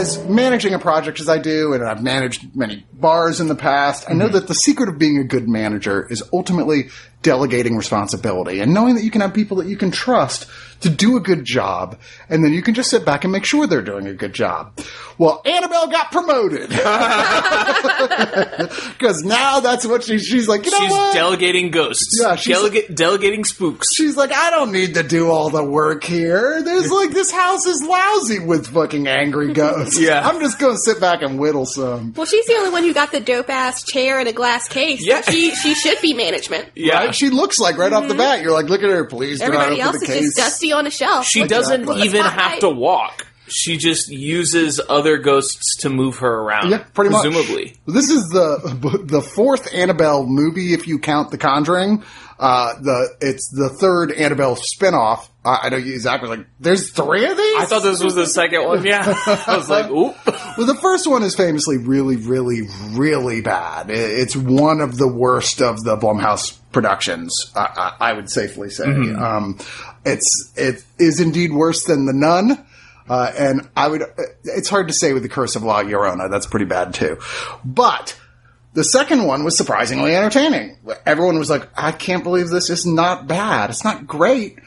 As managing a project as I do, and I've managed many bars in the past, I know mm-hmm. that the secret of being a good manager is ultimately delegating responsibility and knowing that you can have people that you can trust to do a good job, and then you can just sit back and make sure they're doing a good job. Well, Annabelle got promoted because now that's what she, she's like. You know She's what? delegating ghosts. Yeah, she's- Delega- delegating spooks. She's like, I don't need to do all the work here. There's like, this house is lousy with fucking angry ghosts. Yeah. I'm just gonna sit back and whittle some. Well, she's the only one who got the dope ass chair and a glass case. Yeah. She she should be management. Yeah. Right? She looks like right off the bat. You're like, look at her, please. do not Mm-hmm. Everybody else the is case. just dusty on a shelf. She Look- doesn't look even have spotlight. to walk. She just uses other ghosts to move her around. Yeah, pretty much. presumably. This is the the fourth Annabelle movie, if you count The Conjuring. Uh, the it's the third Annabelle spinoff. Uh, I know you Zach was like, "There's three of these." I thought this was the second one. Yeah, I was like, "Oop." Well, the first one is famously really, really, really bad. It's one of the worst of the Blumhouse productions. I, I, I would safely say. Um, it's it is indeed worse than the Nun. Uh, and I would. It's hard to say with the Curse of La Llorona. That's pretty bad too. But the second one was surprisingly entertaining. Everyone was like, "I can't believe this is not bad. It's not great."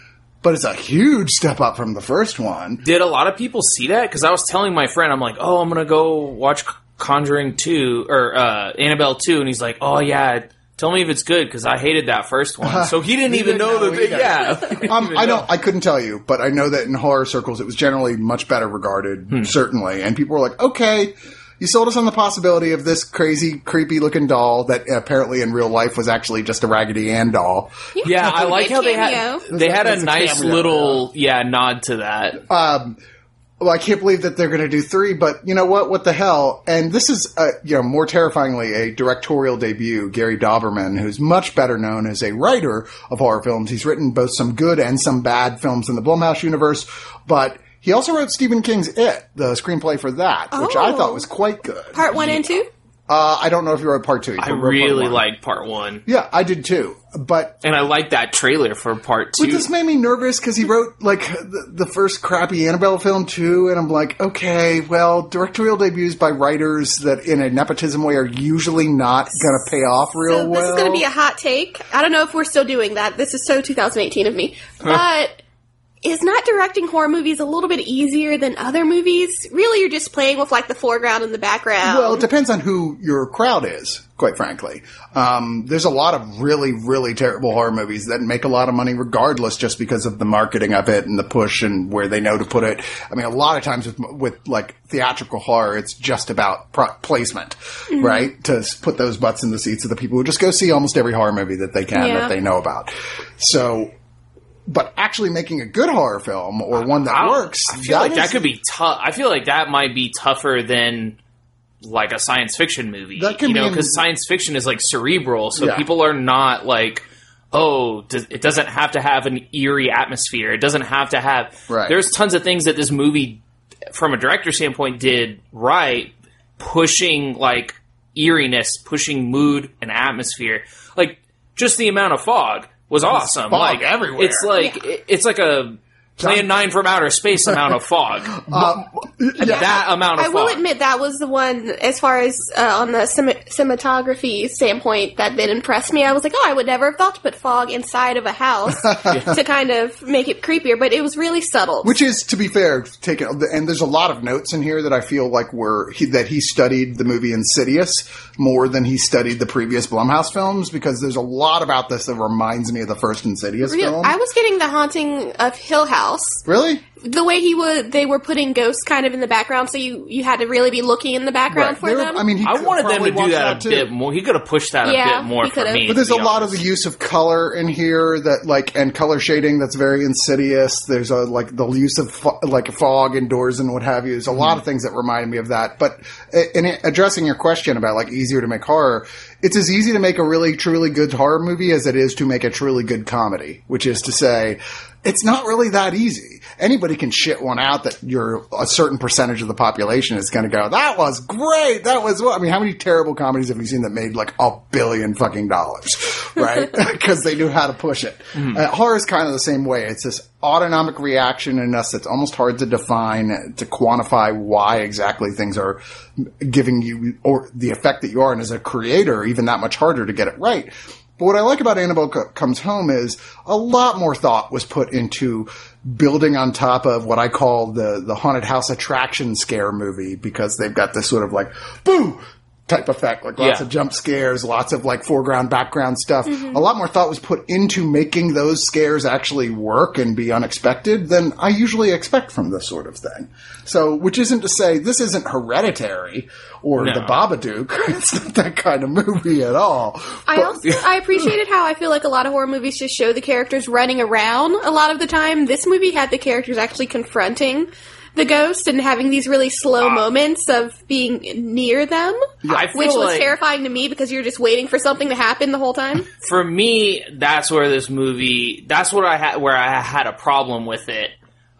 But it's a huge step up from the first one. Did a lot of people see that? Because I was telling my friend, I'm like, "Oh, I'm gonna go watch Conjuring two or uh, Annabelle two, and he's like, "Oh yeah." Tell me if it's good because I hated that first one. So he didn't He even know know that. They, yeah, Um, I don't. I couldn't tell you, but I know that in horror circles, it was generally much better regarded, Hmm. certainly. And people were like, "Okay, you sold us on the possibility of this crazy, creepy looking doll that apparently in real life was actually just a Raggedy Ann doll." Yeah, I like how they had they had a a nice cameo, little yeah nod to that. Um, well, I can't believe that they're going to do three, but you know what? What the hell? And this is, uh, you know, more terrifyingly, a directorial debut. Gary Dauberman, who's much better known as a writer of horror films. He's written both some good and some bad films in the Blumhouse universe, but he also wrote Stephen King's It, the screenplay for that, which I Oh. thought was quite good. Part one and two. Uh, I don't know if you wrote part two. I You wrote part really one. liked part one, Yeah, I did too. But and I liked that trailer for part But two. this made me nervous because he wrote like the, the first crappy Annabelle film too, and I'm like, okay, well, directorial debuts by writers that in a nepotism way are usually not going to pay off real So well. this is going to be a hot take. I don't know if we're still doing that. This is so 2018 of me. But is not directing horror movies a little bit easier than other movies? Really, you're just playing with like the foreground and the background. well, it depends on who your crowd is. Quite frankly, um, there's a lot of really, really terrible horror movies that make a lot of money regardless, just because of the marketing of it and the push and where they know to put it. I mean, a lot of times with, with like theatrical horror, it's just about pro- placement, right? To put those butts in the seats of the people who just go see almost every horror movie that they can Yeah. that they know about. So, but actually making a good horror film or one that I works, I feel like that is- could be tough. I feel like that might be tougher than like a science fiction movie. That can you know, because science fiction is like cerebral, so Yeah. people are not like. Oh, it doesn't have to have an eerie atmosphere. It doesn't have to have. Right. There's tons of things that this movie, from a director standpoint, did right, pushing like eeriness, pushing mood and atmosphere. Like just the amount of fog was awesome. fog like everywhere. It's like it- it's like a Plan Nine from outer space amount of fog. Uh, Um, That amount of I will fog. admit that was the one, as far as uh, on the cine- cinematography standpoint, that did impress me. I was like, oh, I would never have thought to put fog inside of a house to kind of make it creepier, but it was really subtle. Which is, to be fair, taken. And there's a lot of notes in here that I feel like were he, that he studied the movie Insidious more than he studied the previous Blumhouse films because there's a lot about this that reminds me of the first Insidious Real- film. I was getting the haunting of Hill House. really? The way he would, they were putting ghosts kind of of in the background, so you you had to really be looking in the background Right. for There- them. I mean, he I wanted them to do watch that a too. bit more. He could have pushed that Yeah, a bit more for me. But there's a be lot of the use of color in here that like and color shading that's very insidious. There's a like the use of fo- like fog indoors and what have you. There's a lot of things that remind me of that. But uh, in addressing your question about like easier to make horror, it's as easy to make a really truly good horror movie as it is to make a truly good comedy. Which is to say, it's not really that easy. Anybody can shit one out that you're a certain percentage of the population is going to go, that was great. That was what, I mean, how many terrible comedies have you seen that made like a billion fucking dollars, right? Because they knew how to push it. Uh, horror is kind of the same way. It's this autonomic reaction in us that's almost hard to define, to quantify why exactly things are giving you or the effect that you are. And as a creator, even that much harder to get it right. But what I like about Annabelle Co- Comes Home is a lot more thought was put into building on top of what I call the, the haunted house attraction scare movie because they've got this sort of like, boo! Type effect, like lots Yeah. of jump scares, lots of like foreground, background stuff. Mm-hmm. A lot more thought was put into making those scares actually work and be unexpected than I usually expect from this sort of thing. So, which isn't to say this isn't hereditary or No. the Babadook. it's not that kind of movie at all. I also I appreciated how I feel like a lot of horror movies just show the characters running around a lot of the time. This movie had the characters actually confronting the ghost and having these really slow moments of being near them, feel which was like- terrifying to me because you're just waiting for something to happen the whole time. for me, that's where this movie. That's what I had. Where I had a problem with it.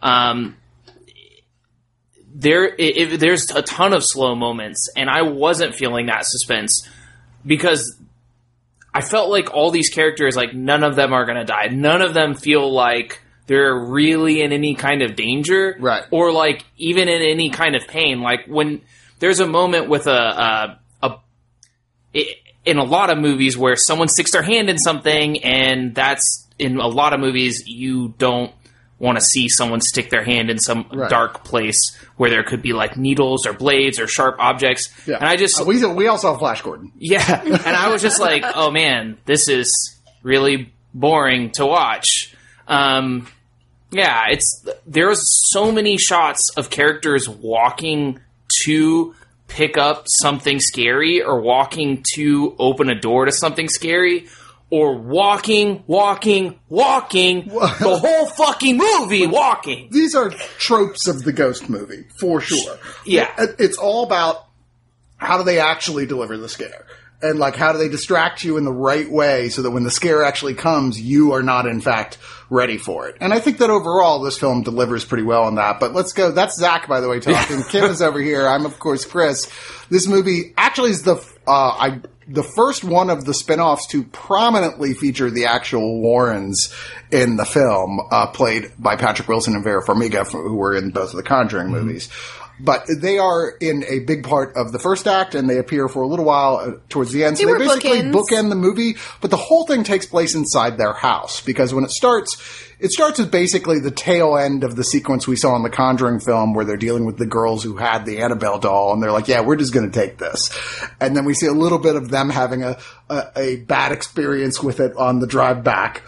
Um, there, i i there's a ton of slow moments, and I wasn't feeling that suspense because I felt like all these characters, like none of them are going to die. None of them feel like they're really in any kind of danger, Right. Or like even in any kind of pain. Like when there's a moment with a a, a i- in a lot of movies where someone sticks their hand in something, and that's in a lot of movies you don't want to see someone stick their hand in some Right. dark place where there could be like needles or blades or sharp objects. Yeah. And I just Uh, we we also have Flash Gordon. yeah, and I was just like, oh man, this is really boring to watch. Um, yeah, it's there's so many shots of characters walking to pick up something scary or walking to open a door to something scary or walking, walking, walking the whole fucking movie walking. These are tropes of the ghost movie for sure. Yeah. It- it's all about how do they actually deliver the scare. And like, how do they distract you in the right way so that when the scare actually comes, you are not in fact ready for it. And I think that overall this film delivers pretty well on that. But let's go. That's Zach, by the way, talking. Kim is over here. I'm of course Chris. This movie actually is the, uh, I, the first one of the spin-offs to prominently feature the actual Warrens in the film, uh, played by Patrick Wilson and Vera Farmiga, who were in both of the Conjuring movies. But they are in a big part of the first act, and they appear for a little while uh, towards the end. So They they basically bookends. bookend the movie, but the whole thing takes place inside their house because when it starts, it starts with basically the tail end of the sequence we saw in the Conjuring film where they're dealing with the girls who had the Annabelle doll, and they're like, "Yeah, we're just going to take this," and then we see a little bit of them having a a, a bad experience with it on the drive back.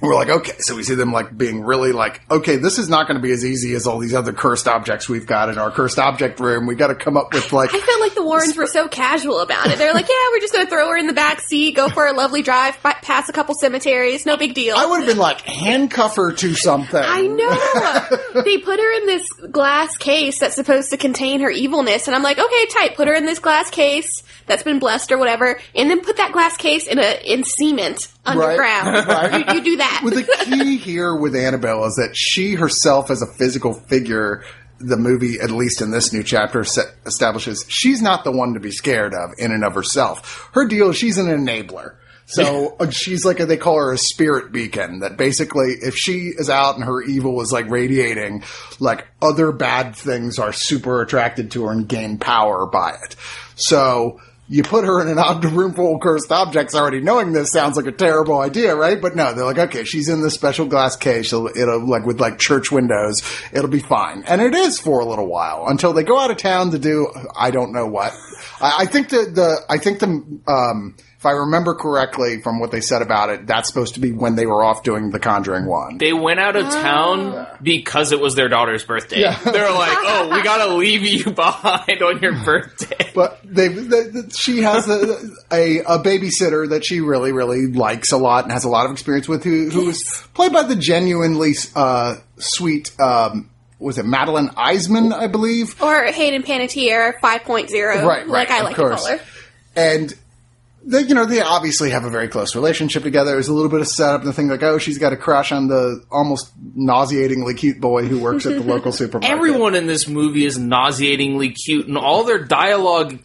We're like, okay, so we see them like being really like, okay, this is not going to be as easy as all these other cursed objects we've got in our cursed object room. We got to come up with like, I felt like the Warrens were so casual about it. They're like, yeah, we're just going to throw her in the back seat, go for a lovely drive, pa- pass a couple cemeteries, no big deal. I would have been like, handcuff her to something. I know. they put her in this glass case that's supposed to contain her evilness, and I'm like, okay, tight. Put her in this glass case that's been blessed or whatever, and then put that glass case in a in cement underground. Right. You, you do that. Well, the key here with Annabelle is that she herself, as a physical figure, the movie, at least in this new chapter, set, establishes she's not the one to be scared of in and of herself. Her deal is she's an enabler. So uh, she's like a, they call her a spirit beacon. That basically, if she is out and her evil is like radiating, like other bad things are super attracted to her and gain power by it. So you put her in an ob- room full of cursed objects already knowing this sounds like a terrible idea, right? But no, they're like, okay, she's in this special glass case. It'll, it'll like with like church windows. It'll be fine. And it is for a little while until they go out of town to do, I don't know what. I, I think the, the, I think the, um, if I remember correctly from what they said about it, that's supposed to be when they were off doing The Conjuring One. They went out of town because it was their daughter's birthday. Yeah. They're like, "Oh, we gotta leave you behind on your birthday." But they, they, they- she has a, a a babysitter that she really really likes a lot and has a lot of experience with, who who is played by the genuinely uh, sweet. Um, was it Madeline Iseman, I believe? Or Hayden Panettiere 5.0, Right, like right, I of like to course. call her. and they, you know, they obviously have a very close relationship together. There's a little bit of setup and the thing like, oh, she's got a crush on the almost nauseatingly cute boy who works at the local supermarket. Everyone in this movie is nauseatingly cute, and all their dialogue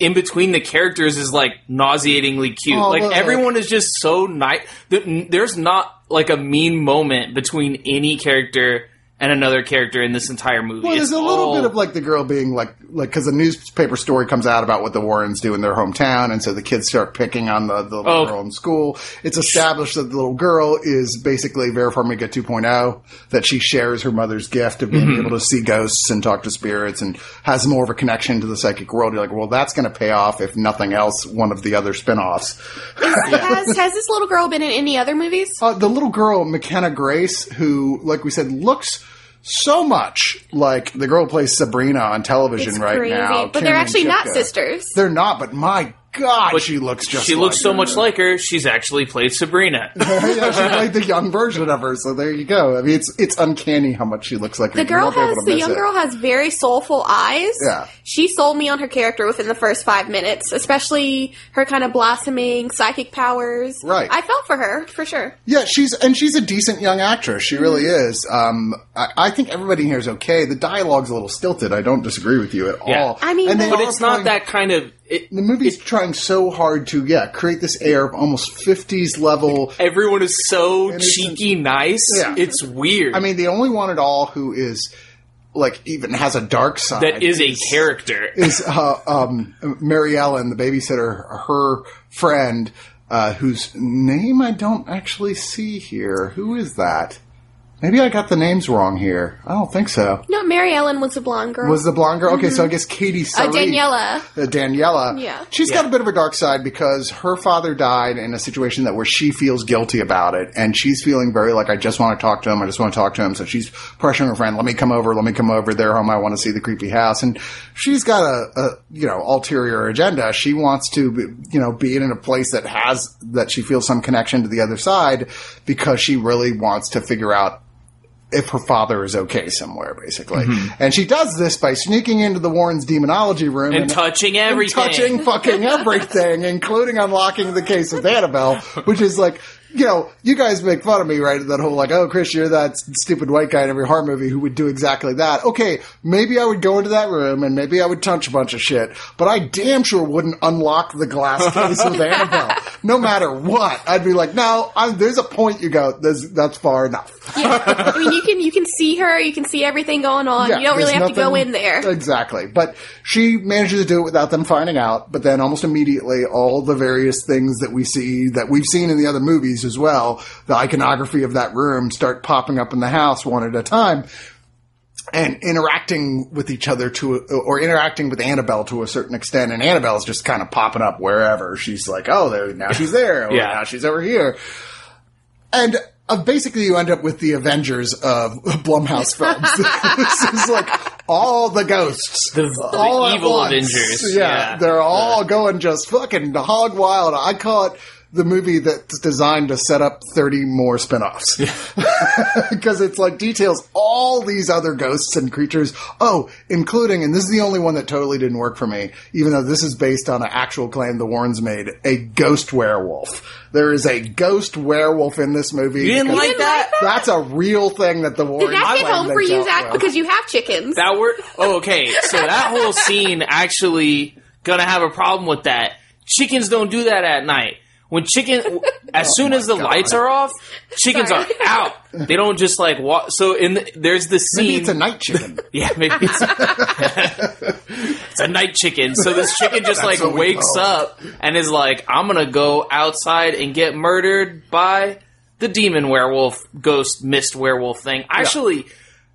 in between the characters is like nauseatingly cute. Oh, like look. everyone is just so nice. There's not like a mean moment between any character and another character in this entire movie. Well, there's It's a little all- bit of like the girl being like, like because a newspaper story comes out about what the Warrens do in their hometown, and so the kids start picking on the, the little Oh. girl in school. It's established that the little girl is basically Vera Farmiga 2.0, that she shares her mother's gift of being Mm-hmm. able to see ghosts and talk to spirits, and has more of a connection to the psychic world. You're like, well, that's going to pay off if nothing else. One of the other spin-offs. Has, has this little girl been in any other movies? Uh, the little girl, McKenna Grace, who, like we said, looks so much like the girl who plays Sabrina on television It's right crazy. now. but they're actually not sisters. They're not, but my God, But she looks just she like looks so her. much like her. She's actually played Sabrina. yeah, she played the young version of her, so there you go. I mean, it's it's uncanny how much she looks like her. The You girl won't be able has the young it. girl has very soulful eyes. Yeah. She sold me on her character within the first five minutes, especially her kind of blossoming psychic powers. Right. I felt for her for sure. Yeah, she's and she's a decent young actress. She really is. Um, I, I think everybody here is okay. The dialogue's a little stilted. I don't disagree with you at Yeah. all. I mean, and but but it's not that kind of. It, The movie's trying so hard to, yeah, create this air of almost 50s level. everyone is so cheeky nice. Yeah. It's weird. I mean, the only one at all who is, like, even has a dark side. that is a character. Is, uh, um, Mary Ellen, the babysitter, her friend, uh, whose name I don't actually see here. Who is that? Maybe I got the names wrong here. I don't think so. No, Mary Ellen was a blonde girl. Was the blonde girl? Okay, so I guess Katie uh, Sarife. Daniela. uh, Daniela. Yeah. She's got a bit of a dark side because her father died in a situation that where she feels guilty about it, and she's feeling very like I just want to talk to him. I just want to talk to him. So she's pressuring her friend, "Let me come over. Let me come over. Their home. I want to see the creepy house." And she's got a, a you know ulterior agenda. She wants to be, you know be in a place that has that she feels some connection to the other side because she really wants to figure out if her father is okay somewhere, basically. Mm-hmm. And she does this by sneaking into the Warrens' demonology room And touching and everything. touching fucking everything, including unlocking the case of Annabelle, which is like, you know, you guys make fun of me, right? That whole like, oh, Chris, you're that stupid white guy in every horror movie who would do exactly that. Okay, maybe I would go into that room and maybe I would touch a bunch of shit, but I damn sure wouldn't unlock the glass case of Annabelle, no matter what. I'd be like, no, i there's a point you go, there's, that's far enough. yeah. I mean, you can you can see her, you can see everything going on. Yeah, you don't really there's have to go in there. Exactly. But she manages to do it without them finding out. But then almost immediately, all the various things that we see that we've seen in the other movies as well, the iconography of that room start popping up in the house one at a time. And interacting with each other to, or interacting with Annabelle to a certain extent, and Annabelle's just kind of popping up wherever. She's like, "Oh, there now she's there. Yeah. now she's over here." And uh, basically, you end up with the Avengers of Blumhouse films. this is like all the ghosts, The- the all at evil once. Avengers, Yeah, yeah. they're all going just fucking hog wild. I call it the movie that's designed to set up 30 more spin-offs. Because it's like details all these other ghosts and creatures. Oh, including, and this is the only one that totally didn't work for me, even though this is based on an actual claim the Warrens made, a ghost werewolf. There is a ghost werewolf in this movie. You didn't because like didn't that? like That's a real thing that the Warrens Did that hit claim home for you, Zach? with. Because you have chickens. That word. Oh, okay. So that whole scene actually gonna have a problem with that. Chickens don't do that at night. When chicken, as soon as oh the God. lights are off, chickens Sorry. are out. They don't just like walk. So in the, there's the scene. Maybe it's a night chicken. Yeah, maybe it's, it's a night chicken. So this chicken just like wakes up and is like, I'm gonna go outside and get murdered by the demon werewolf, ghost, mist werewolf thing. Actually,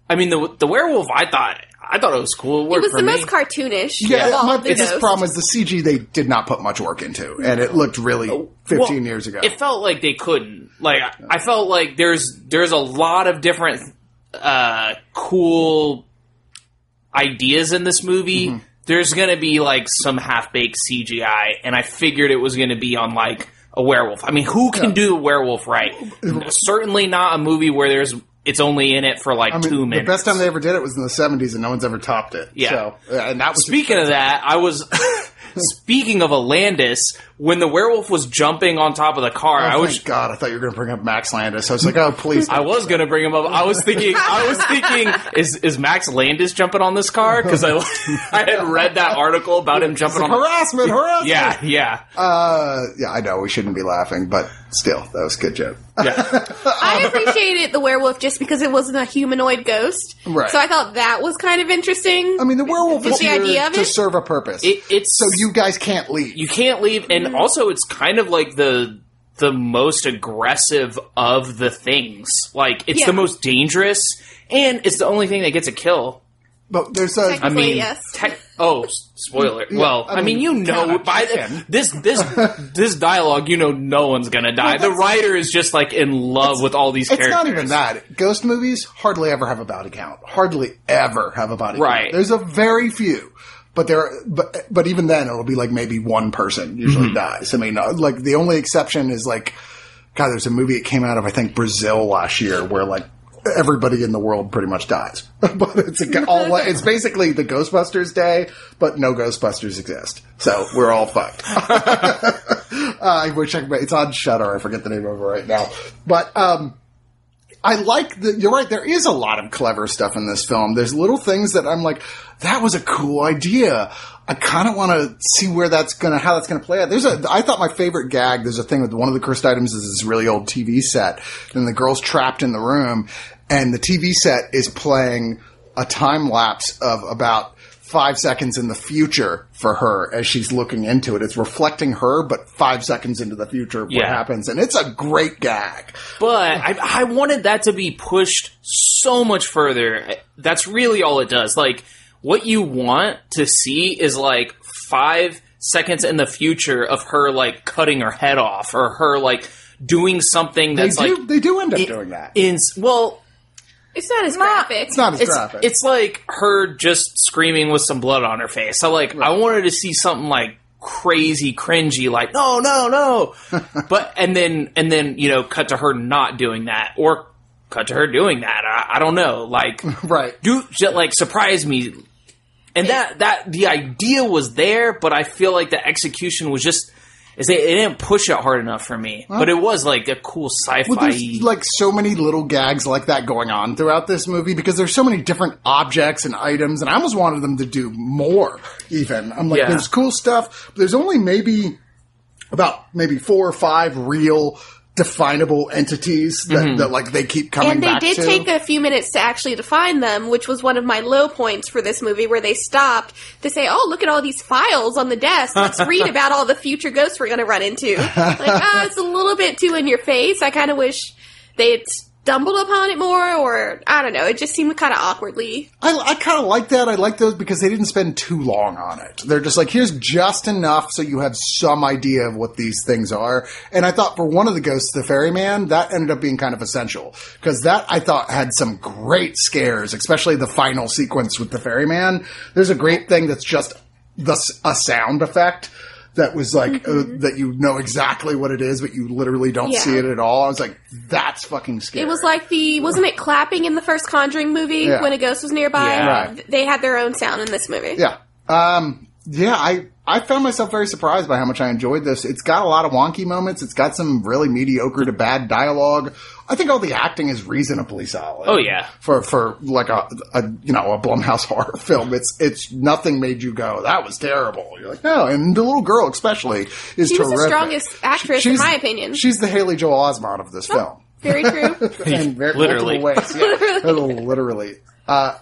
I mean the the werewolf. I thought I thought it was cool. It It was for the me. most cartoonish. Yeah, of all my the biggest ghosts. problem is the CG they did not put much work into, and it looked really 15 Well, years ago. It felt like they couldn't. Like I felt like there's there's a lot of different uh, cool ideas in this movie. Mm-hmm. There's gonna be like some half baked CGI, and I figured it was gonna be on like a werewolf. I mean, who can do a werewolf right? Certainly not a movie where there's it's only in it for like I mean, two the best time they ever did it was in the 70s, and no one's ever topped it. Yeah. So, and that was Speaking of that, I was speaking of Alandis when the werewolf was jumping on top of the car. Oh, I was God, I thought you were going to bring up Max Landis. I was like, oh, please. I was gonna bring him up. I was thinking, I was thinking, is is Max Landis jumping on this car? Because I I had read that article about him jumping on. the- harassment, harassment. Yeah, yeah, Uh, yeah, I know we shouldn't be laughing, but still, that was a good joke. yeah. I appreciated the werewolf just because it wasn't a humanoid ghost. Right. So I thought that was kind of interesting. I mean, the werewolf Just is the here idea of to it? serve a purpose. It, it's so you guys can't leave. you can't leave, and mm-hmm. also it's kind of like the the most aggressive of the things. Like it's Yeah. the most dangerous, and it's the only thing that gets a kill. but there's a. I Technically, mean, yes. tech- oh, spoiler. well, I mean, you know, by the, this this this dialogue, you know, no one's gonna die. the writer is just like in love with all these It's characters. not even that. Ghost movies hardly ever have a body count. Hardly ever have a body Right. count. There's a very few. But there, but but even then, it'll be like maybe one person usually Mm-hmm. dies. I mean, uh, like the only exception is like, God, there's a movie that came out of I think Brazil last year where like everybody in the world pretty much dies. but it's a, all it's basically the Ghostbusters day, but no Ghostbusters exist, so we're all fucked. I wish I could. It's on Shudder. I forget the name of it right now, but um. I like the, you're right, there is a lot of clever stuff in this film. There's little things that I'm like, that was a cool idea. I kind of want to see where that's gonna, how that's gonna play out. There's a, I thought my favorite gag, there's a thing with one of the cursed items is this really old TV set, and the girl's trapped in the room, and the TV set is playing a time lapse of about five seconds in the future for her as she's looking into it. It's reflecting her, but five seconds into the future, what Yeah. happens. And it's a great gag. But I, I wanted that to be pushed so much further. That's really all it does. Like, what you want to see is like five seconds in the future of her like cutting her head off or her like doing something They that's do, like they do end up in- doing that. in well It's not as graphic. It's not as it's graphic. it's like her just screaming with some blood on her face. So like I wanted to see something like crazy cringy like no no no but and then and then you know cut to her not doing that or cut to her doing that I, I don't know like right. do like surprise me and that that the idea was there but I feel like the execution was just is they, it didn't push it hard enough for me but it was like a cool sci-fi Well, there's like so many little gags like that going on throughout this movie because there's so many different objects and items, and I almost wanted them to do more. Even I'm like, Yeah. there's cool stuff, but there's only maybe about maybe four or five real definable entities that, Mm-hmm. that like they keep coming and they back did to. take a few minutes to actually define them, which was one of my low points for this movie, where they stopped to say, "Oh, look at all these files on the desk. Let's read about all the future ghosts we're going to run into." Like, ah, it's a little bit too in your face. I kind of wish they had stumbled upon it more, or I don't know. It just seemed kind of awkwardly. I, I kind of like that. I like those because they didn't spend too long on it. They're just like, here's just enough so you have some idea of what these things are. And I thought for one of the ghosts, the ferryman, that ended up being kind of essential because that I thought had some great scares, especially the final sequence with the ferryman. There's a great thing that's just the, a sound effect. That was like uh, that you know exactly what it is, but you literally don't Yeah. see it at all. I was like, "That's fucking scary." It was like the wasn't it clapping in the first Conjuring movie Yeah. when a ghost was nearby? Yeah. Right. They had their own sound in this movie. Yeah. Um, yeah, I, I found myself very surprised by how much I enjoyed this. It's got a lot of wonky moments. It's got some really mediocre to bad dialogue. I think all the acting is reasonably solid. Oh, yeah. For, for like a, a, you know, a Blumhouse horror film. It's, it's nothing made you go, that was terrible. You're like, no. And the little girl especially is She was terrific. the strongest actress, in my opinion. She's the Haley Joel Osment of this film. Very true. in very Literally. ways. Yeah, literally. Uh,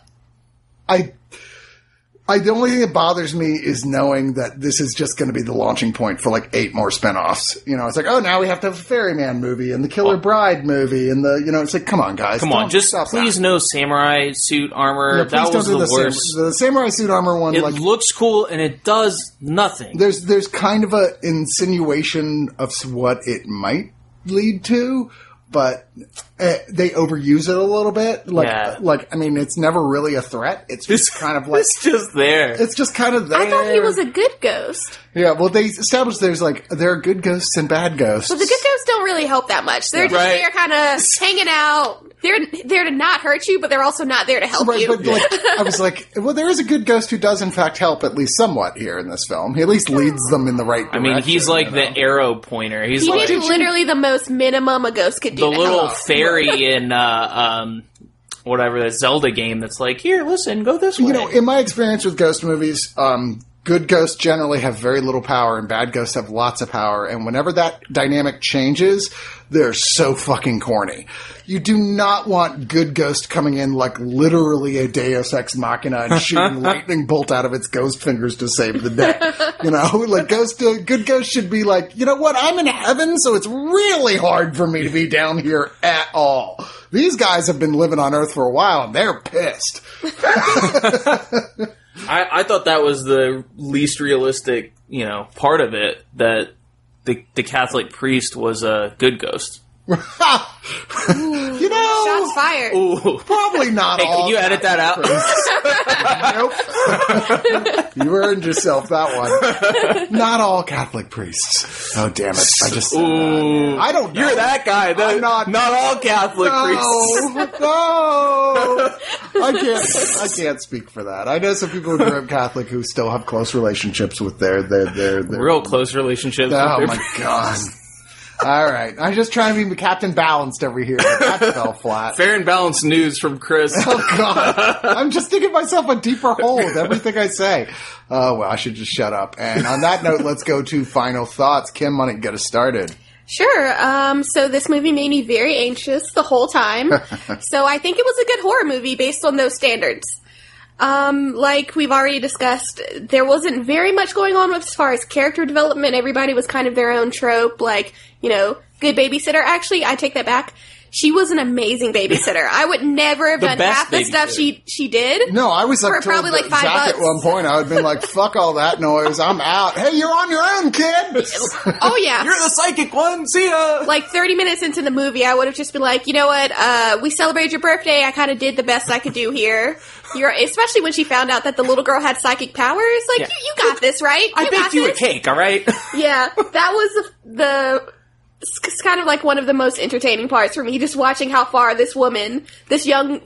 I I the only thing that bothers me is knowing that this is just going to be the launching point for like eight more spinoffs. You know, it's like, oh, now we have to have a Ferryman movie and the Killer Bride movie and the, you know, it's like, come on, guys, Oh. Come on, just stop please that. no samurai suit armor. Yeah, that was the, sam- worst. the samurai suit armor one, it like looks cool and it does nothing. there's there's kind of a insinuation of what it might lead to, but uh, they overuse it a little bit. Like, Yeah. like I mean, it's never really a threat. It's just kind of like it's just there. it's just kind of there. I thought he was a good ghost. yeah. Well, they established there's like there are good ghosts and bad ghosts. But the good ghosts don't really help that much. They're just Right. there kind of hanging out. They're there to not hurt you, but they're also not there to help Right, you. but like, I was like, well, there is a good ghost who does in fact help at least somewhat here in this film. He at least leads them in the right direction. I mean, he's like you the arrow pointer. He's he like did literally the most minimum a ghost could do. the to little help. fairy in uh, um, whatever the Zelda game that's like, here, listen, go this way. You know, in my experience with ghost movies, um, good ghosts generally have very little power and bad ghosts have lots of power. And whenever that dynamic changes, they're so fucking corny. You do not want good ghost coming in like literally a Deus Ex Machina and shooting lightning bolt out of its ghost fingers to save the day. You know, like ghost, uh, good ghost should be like, you know what? I'm in heaven, so it's really hard for me to be down here at all. These guys have been living on Earth for a while and they're pissed. I, I thought that was the least realistic, you know, part of it that the the Catholic priest was a good ghost. you know, Shots fired. Ooh. probably not Hey, all. can you edit that out? nope. you earned yourself that one. Not all Catholic priests. Oh damn it! I just. Ooh. I don't. Know. You're that guy. The- I'm not- not all Catholic priests. No, no, I can't. I can't speak for that. I know some people who grew up Catholic who still have close relationships with their their their. their Real close relationships. Oh with my their- god! All right, I'm just trying to be Captain Balanced over here. That fell flat. Fair and balanced news from Chris. Oh God! I'm just digging myself a deeper hole with everything I say. Oh well, I should just shut up. And on that note, let's go to final thoughts. Kim, why don't you get us started? Sure. Um, so this movie made me very anxious the whole time. so I think it was a good horror movie based on those standards. Um, like we've already discussed, there wasn't very much going on as far as character development. Everybody was kind of their own trope, like, you know, good babysitter. Actually, I take that back. She was an amazing babysitter. I would never have The done best half the stuff she she did. No, I was like For probably like five Zach at one point. I would have been like, "Fuck all that noise! I'm out." Hey, you're on your own, kid. Oh yeah. You're the psychic one. See ya. like 30 minutes into the movie, I would have just been like, you know what, uh, we celebrated your birthday. I kind of did the best I could do here. You're, especially when she found out that the little girl had psychic powers. Like, Yeah. you, you got this, right? I you baked got you a this. cake. All right. Yeah, that was the, the it's it's kind of like one of the most entertaining parts for me, just watching how far this woman, this young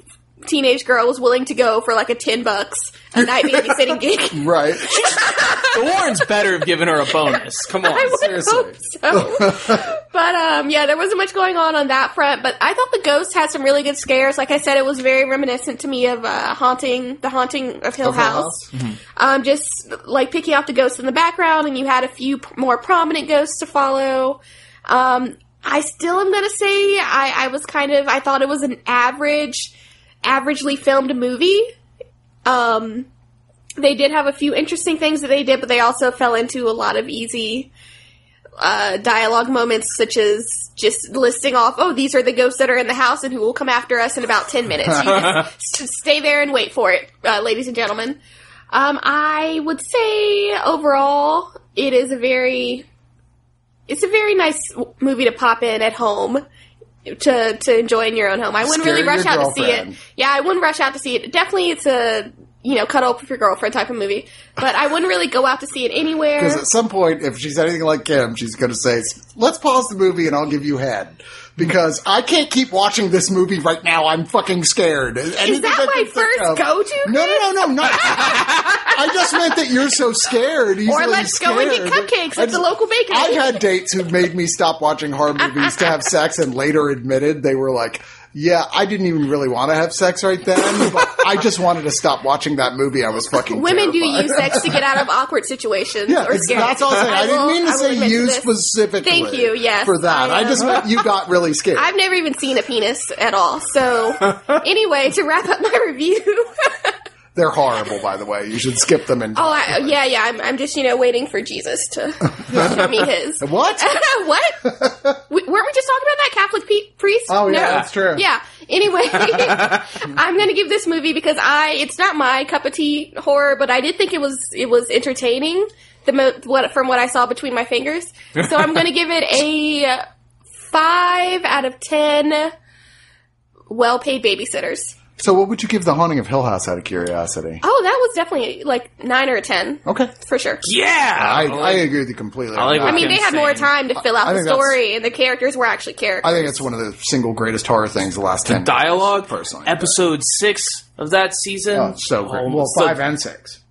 teenage girl, was willing to go for like a 10 bucks a night babysitting gig. right? the Warrens better have given her a bonus. Come on. I would seriously. hope so. but um, yeah, there wasn't much going on on that front. But I thought the ghost had some really good scares. Like I said, it was very reminiscent to me of uh, haunting, the haunting of Hill Of Hill House. House? Um, just like picking out the ghosts in the background, and you had a few p- more prominent ghosts to follow. Um, I still am gonna say I, I was kind of I thought it was an average, averagely filmed movie. Um, they did have a few interesting things that they did, but they also fell into a lot of easy uh, dialogue moments, such as just listing off, oh, these are the ghosts that are in the house and who will come after us in about 10 minutes. Stay there and wait for it, uh, ladies and gentlemen. Um, I would say overall, it is a very, it's a very nice movie to pop in at home to to enjoy in your own home. I wouldn't really rush out to see it. Yeah, I wouldn't rush out to see it. Definitely, it's a you know cuddle up with your girlfriend type of movie. But I wouldn't really go out to see it anywhere. Because at some point, if she's anything like Kim, she's going to say, "Let's pause the movie and I'll give you head." Because I can't keep watching this movie right now. I'm fucking scared. Is that my first go-to? No, no, no, no, not. I just meant that you're so scared. Or let's go and get cupcakes at the local bakery. I've had dates who made me stop watching horror movies to have sex and later admitted they were like, yeah, I didn't even really want to have sex right then, but I just wanted to stop watching that movie. I was fucking Women do terrified. use sex to get out of awkward situations Yeah, or scared. that's all I'm saying. I, didn't mean to say you specifically. Thank you, yes, for that. I, I, just meant you got really scared. I've never even seen a penis at all. So, anyway, to wrap up my review, They're horrible, by the way. You should skip them and Oh, I, yeah, yeah. I'm, I'm just, you know, waiting for Jesus to show me his. What? what? We, weren't we just talking about that Catholic pe- priest? Oh, yeah, that's true. Yeah. Anyway, I'm going to give this movie because I it's not my cup of tea horror, but I did think it was it was entertaining. The mo- what from what I saw between my fingers, so I'm going to give it a five out of ten. Well paid babysitters. So, what would you give The Haunting of Hill House out of curiosity? Oh, that was definitely like nine or a ten Okay. for sure. Yeah, I, I agree with you completely. I on like that. I mean, they had more time to fill out I the think that's- story, and the characters were actually characters. I think it's one of the single greatest horror things the last 10 years, dialogue. personally. Episode six of that season. Oh, it's so great. Oh, well, so- five and six.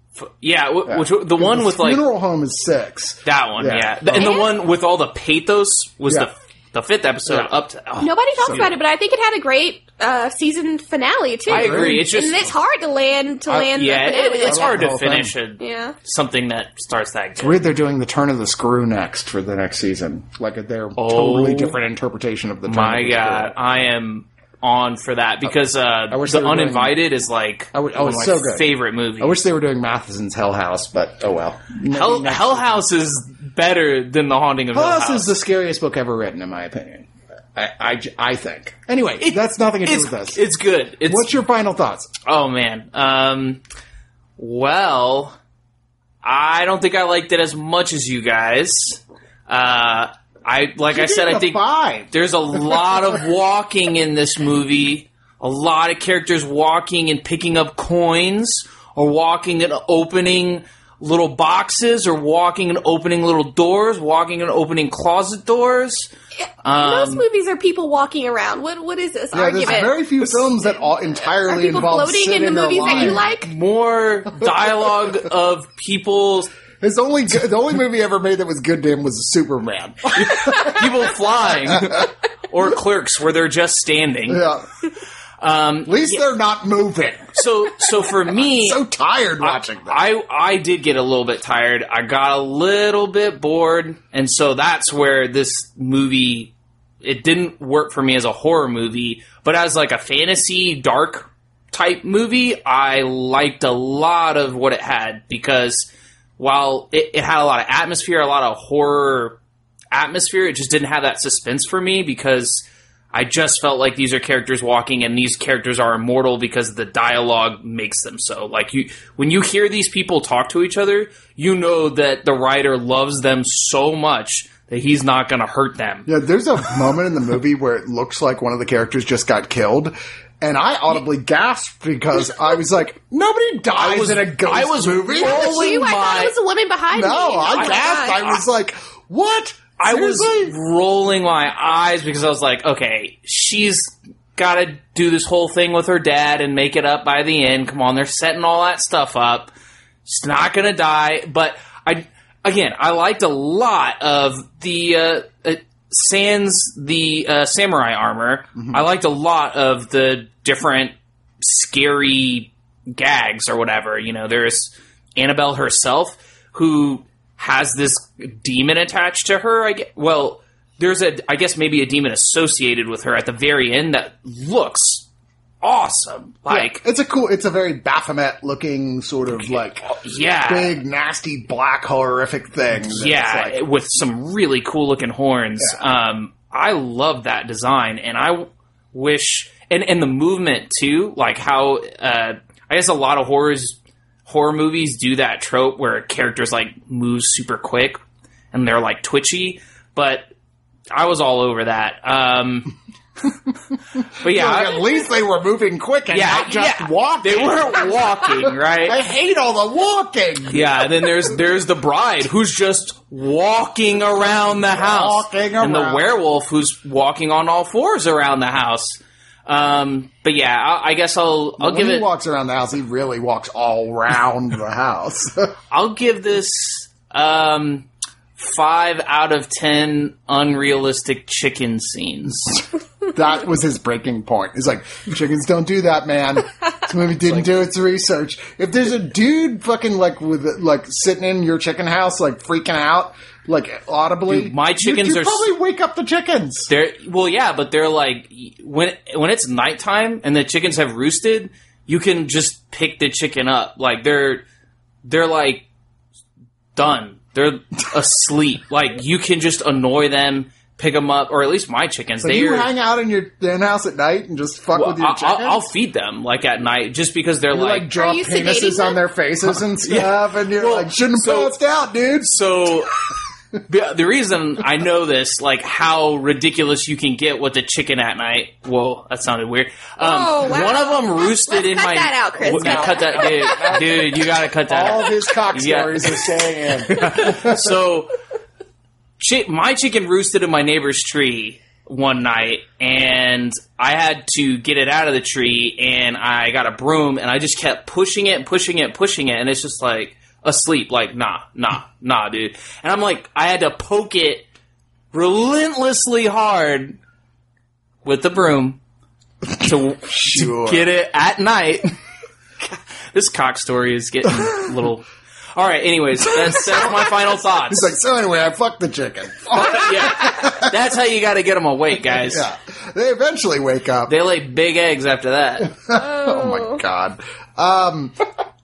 Yeah, w- which the one with like Funeral Home is six. that one. Yeah. Yeah, and the one with all the pathos was Yeah. the the fifth episode Yeah. up to. oh, Nobody talks so about good. it, but I think it had a great uh, season finale too. I agree. It's just and it's hard to land to land. yeah, the it, it's hard the to finish a, Yeah. something that starts that good. Weird they're doing the turn of the screw next for the next season. Like a their totally different interpretation of the turn Oh My of the God, screw. I am on for that because uh, wish the were doing- Uninvited is like I would- oh, one of my so good. favorite movies. I wish they were doing Matheson's Hell House, but oh well. Hell, Hell. House is better than The Haunting of Hill House House. is the scariest book ever written, in my opinion. I, I, I think. Anyway, that's nothing to do with this. it's good. It's What's your final thoughts? Oh man. Um well, I don't think I liked it as much as you guys. Uh I like I said I Give it a think five. there's a lot of walking in this movie. A lot of characters walking and picking up coins or walking and opening little boxes or walking and opening little doors, walking and opening closet doors. Most Um, movies are people walking around. What what is this Yeah, there's argument? very few films that all are entirely people involve floating in the movies that you like? more dialogue of people His only the only movie ever made that was good to him was Superman. people flying or clerks where they're just standing. yeah, Um, at least they're not moving. so so for me, So tired watching. I I did get a little bit tired. I got a little bit bored, and so that's where this movie it didn't work for me as a horror movie, but as like a fantasy dark type movie, I liked a lot of what it had because while it, it had a lot of atmosphere, a lot of horror atmosphere, it just didn't have that suspense for me because I just felt like these are characters walking and these characters are immortal because the dialogue makes them so. Like you when you hear these people talk to each other, you know that the writer loves them so much that he's not going to hurt them. Yeah, there's a moment in the movie where it looks like one of the characters just got killed, and I audibly gasped because I was like, "Nobody dies was- in a ghost I was movie." rolling you, I thought my- it was the woman behind no, me. I Oh my gasped. God. I was like, "What?" I was rolling my eyes because I was like, okay, she's got to do this whole thing with her dad and make it up by the end. Come on, they're setting all that stuff up. She's not going to die. But I, again, I liked a lot of the uh, uh, sans the uh, samurai armor. I liked a lot of the different scary gags or whatever. You know, there's Annabelle herself who has this demon attached to her. I get, well, there's a I guess maybe a demon associated with her at the very end that looks awesome. Like it's a cool. It's a very Baphomet looking sort of like yeah. big, nasty, black, horrific thing. yeah, like- with some really cool looking horns. Um, I love that design, and I wish and and the movement too, like how uh, I guess a lot of horrors horror movies do that trope where characters like move super quick and they're like twitchy, but I was all over that. Um, but yeah, at least they were moving quick and yeah, not just yeah. walking. They weren't walking, right? I hate all the walking. Yeah, and then there's there's the bride who's just walking around the house, Walking and the werewolf who's walking on all fours around the house. Um, but yeah, I, I guess I'll I'll when give he it walks around the house, he really walks all around the house. I'll give this um five out of ten unrealistic chicken scenes. that was his breaking point. He's like, chickens don't do that, man. This movie didn't do its research. If there's a dude fucking like with like sitting in your chicken house, like freaking out, like audibly, Dude, my chickens you are probably wake up the chickens. They're well, yeah, but they're like when when it's nighttime and the chickens have roosted. you can just pick the chicken up. Like they're they're like done. They're asleep. Like you can just annoy them, pick them up, or at least my chickens. So they you are. hang out in your den house at night and just fuck well, with your I'll, chickens? I'll, I'll feed them like at night, just because they're you like, like. draw penises on them? their faces and stuff, and you're Well, like, shouldn't have so- passed out, dude. so the the reason I know this, like how ridiculous you can get with a chicken at night. Whoa, that sounded weird. Um, Oh, wow. One of them roosted Let's in cut my. that out, Chris. W- Cut cut that, dude. Dude, you gotta cut that. All out. his cock stories are staying in. so chi- my chicken roosted in my neighbor's tree one night and I had to get it out of the tree and I got a broom and I just kept pushing it, pushing it, pushing it and it's just like asleep like nah, nah, nah, dude. And I'm like I had to poke it relentlessly hard with the broom to, Sure. to get it at night. this cock story is getting a little all right. Anyways, that's that's my final thoughts. He's like, so anyway, I fucked the chicken. yeah, that's how you got to get them awake, guys. Yeah. They eventually wake up. They lay big eggs after that. oh my god. Um,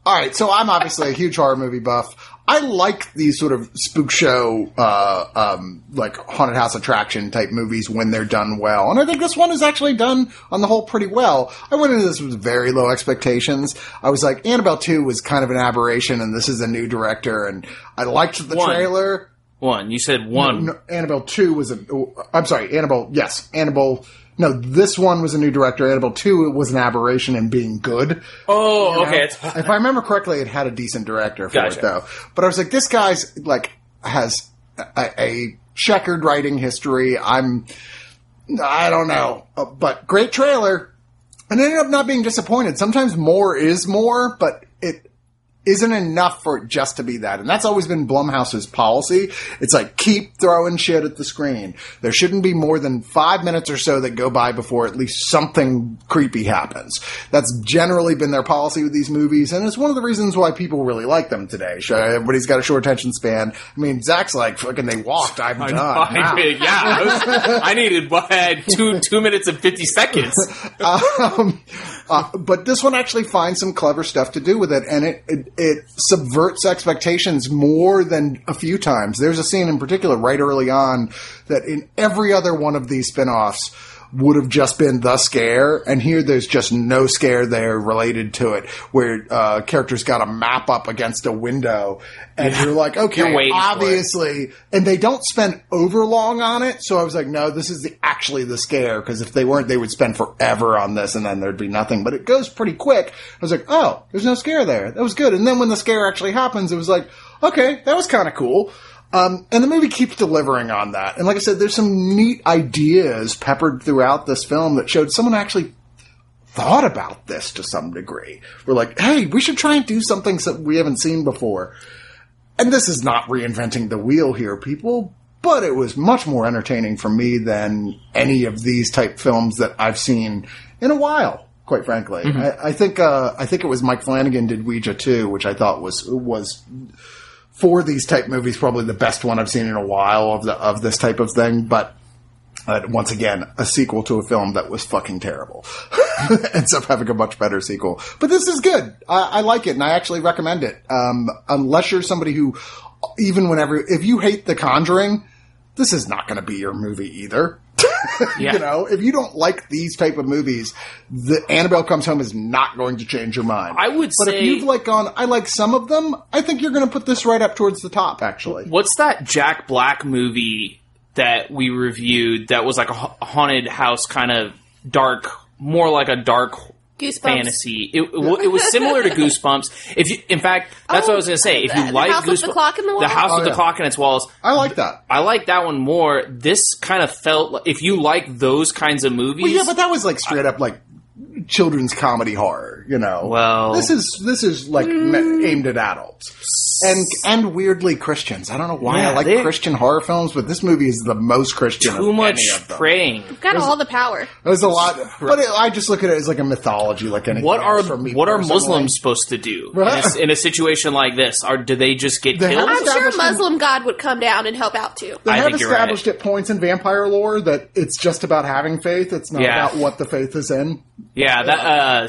all right, so I'm obviously a huge horror movie buff. I like these sort of spook show, uh, um, like haunted house attraction type movies when they're done well. And I think this one is actually done on the whole pretty well. I went into this with very low expectations. I was like, Annabelle 2 was kind of an aberration and this is a new director and I liked the One. trailer. One, you said one. No, Annabelle 2 was a, I'm sorry, Annabelle, yes, Annabelle, no, this one was a new director. Annabelle 2 was an aberration in being good. oh, You know? okay. if I remember correctly, it had a decent director for Gotcha. it though. But I was like, this guy's like has a, a checkered writing history. I'm, I don't know, Uh, but great trailer. And ended up not being disappointed. Sometimes more is more, but it isn't enough for it just to be that. And that's always been Blumhouse's policy. It's like keep throwing shit at the screen. There shouldn't be more than five minutes or so that go by before at least something creepy happens. That's generally been their policy with these movies, and it's one of the reasons why people really like them today. Everybody's got a short attention span. I mean, Zach's like, fucking, they walked. I'm done. I Wow. did, yeah. I, was, I needed what, two two minutes and fifty seconds. um, uh, but this one actually finds some clever stuff to do with it, and it, it it subverts expectations more than a few times. There's a scene in particular right early on that in every other one of these spin-offs would have just been the scare, and here there's just no scare there related to it, where uh, characters got a map up against a window, and you're like, okay, You're waiting for it. obviously, and they don't spend over long on it. So I was like, no, this is the, actually the scare because if they weren't, they would spend forever on this, and then there'd be nothing. But it goes pretty quick. I was like, oh, there's no scare there. That was good. And then when the scare actually happens, it was like, okay, that was kind of cool. Um, and the movie keeps delivering on that. And like I said, there's some neat ideas peppered throughout this film that showed someone actually thought about this to some degree. We're like, hey, we should try and do something that we haven't seen before. And this is not reinventing the wheel here, people, but it was much more entertaining for me than any of these type films that I've seen in a while. Quite frankly, I, I think uh, I think it was Mike Flanagan did Ouija too, which I thought was was for these type movies probably the best one I've seen in a while of the of this type of thing. But uh, once again, a sequel to a film that was fucking terrible ends up having a much better sequel. But this is good. I, I like it, and I actually recommend it. Um, unless you're somebody who, even whenever, if you hate The Conjuring, this is not going to be your movie either. Yeah. you know, if you don't like these type of movies, the Annabelle Comes Home is not going to change your mind. I would but say- if you've like gone, I like some of them. I think you're going to put this right up towards the top. Actually, What's that Jack Black movie that we reviewed that was like a haunted house kind of dark, more like a dark Goosebumps. fantasy. It, it, it was similar to Goosebumps. If you, in fact, that's what I was going to say. If you Oh, the like house with the Goosebumps- clock in the wall? the house Oh, with the clock in its walls, I like that. I like that one more. This kind of felt like if you like those kinds of movies, Well, yeah, but that was like straight up like children's comedy horror, you know. Well- this is this is like me- mm. aimed at adults and and weirdly Christians. I don't know why Yeah, I like they- Christian horror films, but this movie is the most Christian. too of much any of them. praying. Got all the power. There's a lot, but it, I just look at it as like a mythology, like anything. What are for me what are personally. Muslims supposed to do in a, in a situation like this? Are do they just get They killed? I'm sure Established in- Muslim God would come down and help out too. They I have think you're established at points in vampire lore that it's just about having faith. It's not Yeah. about what the faith is in. Yeah, that uh,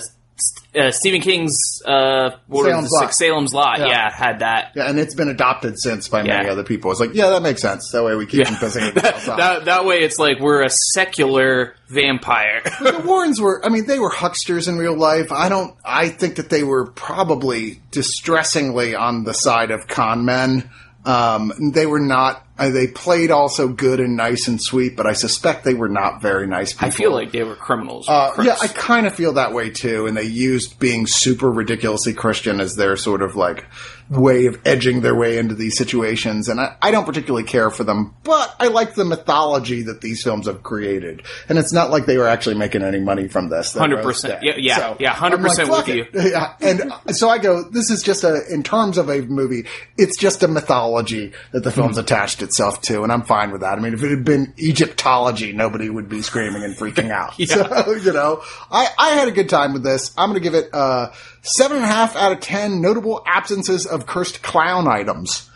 uh, Stephen King's uh, Salem's Lot. Salem's Lot. Yeah. Yeah. had that. Yeah, and it's been adopted since by many Yeah. other people. It's like, yeah, that makes sense. That way we keep Yeah. from pissing themselves off. That that way, it's like we're a secular vampire. the Warrens were, I mean, they were hucksters in real life. I don't, I think that they were probably distressingly on the side of con men. Um, they were not, uh, they played also good and nice and sweet, but I suspect they were not very nice people. I feel like they were criminals. Uh, yeah, I kind of feel that way too. And they used being super ridiculously Christian as their sort of like way of edging their way into these situations. And I, I don't particularly care for them, but I like the mythology that these films have created. And it's not like they were actually making any money from this. 100%. was dead. Yeah, yeah, yeah, 100% like, with fuck you. Yeah, and so I go, this is just a, in terms of a movie, it's just a mythology that the film's Mm-hmm. attached itself to, and I'm fine with that. I mean, if it had been Egyptology, nobody would be screaming and freaking out. Yeah. So, you know, I, I had a good time with this. I'm going to give it uh, seven and a half out of ten notable absences of cursed clown items.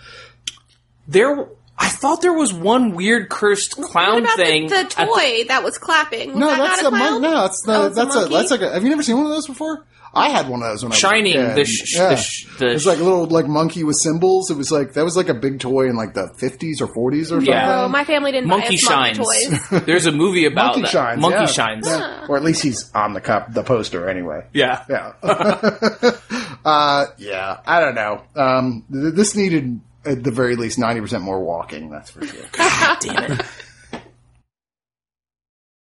there. I thought there was one weird cursed What clown about thing. the, the at toy that was clapping? Was No, that that's not a a mon- clown? no, that's the Oh, it's a that's a, monkey? that's like a. Have you never seen one of those before? I had one of those when I was Shining, a kid. the sh- yeah. the sh- the it was like a little like monkey with cymbals. It was like that was like a big toy in like the 50s or 40s or something. Yeah. Oh, my family didn't Monkey buy us monkey Shines. toys. There's a movie about Monkey that. shines. Monkey yeah. Shines. Yeah. Or at least he's on the cup, the poster anyway. Yeah. Yeah. uh, yeah. I don't know. Um, th- this needed at the very least ninety percent more walking. That's for sure. Damn it.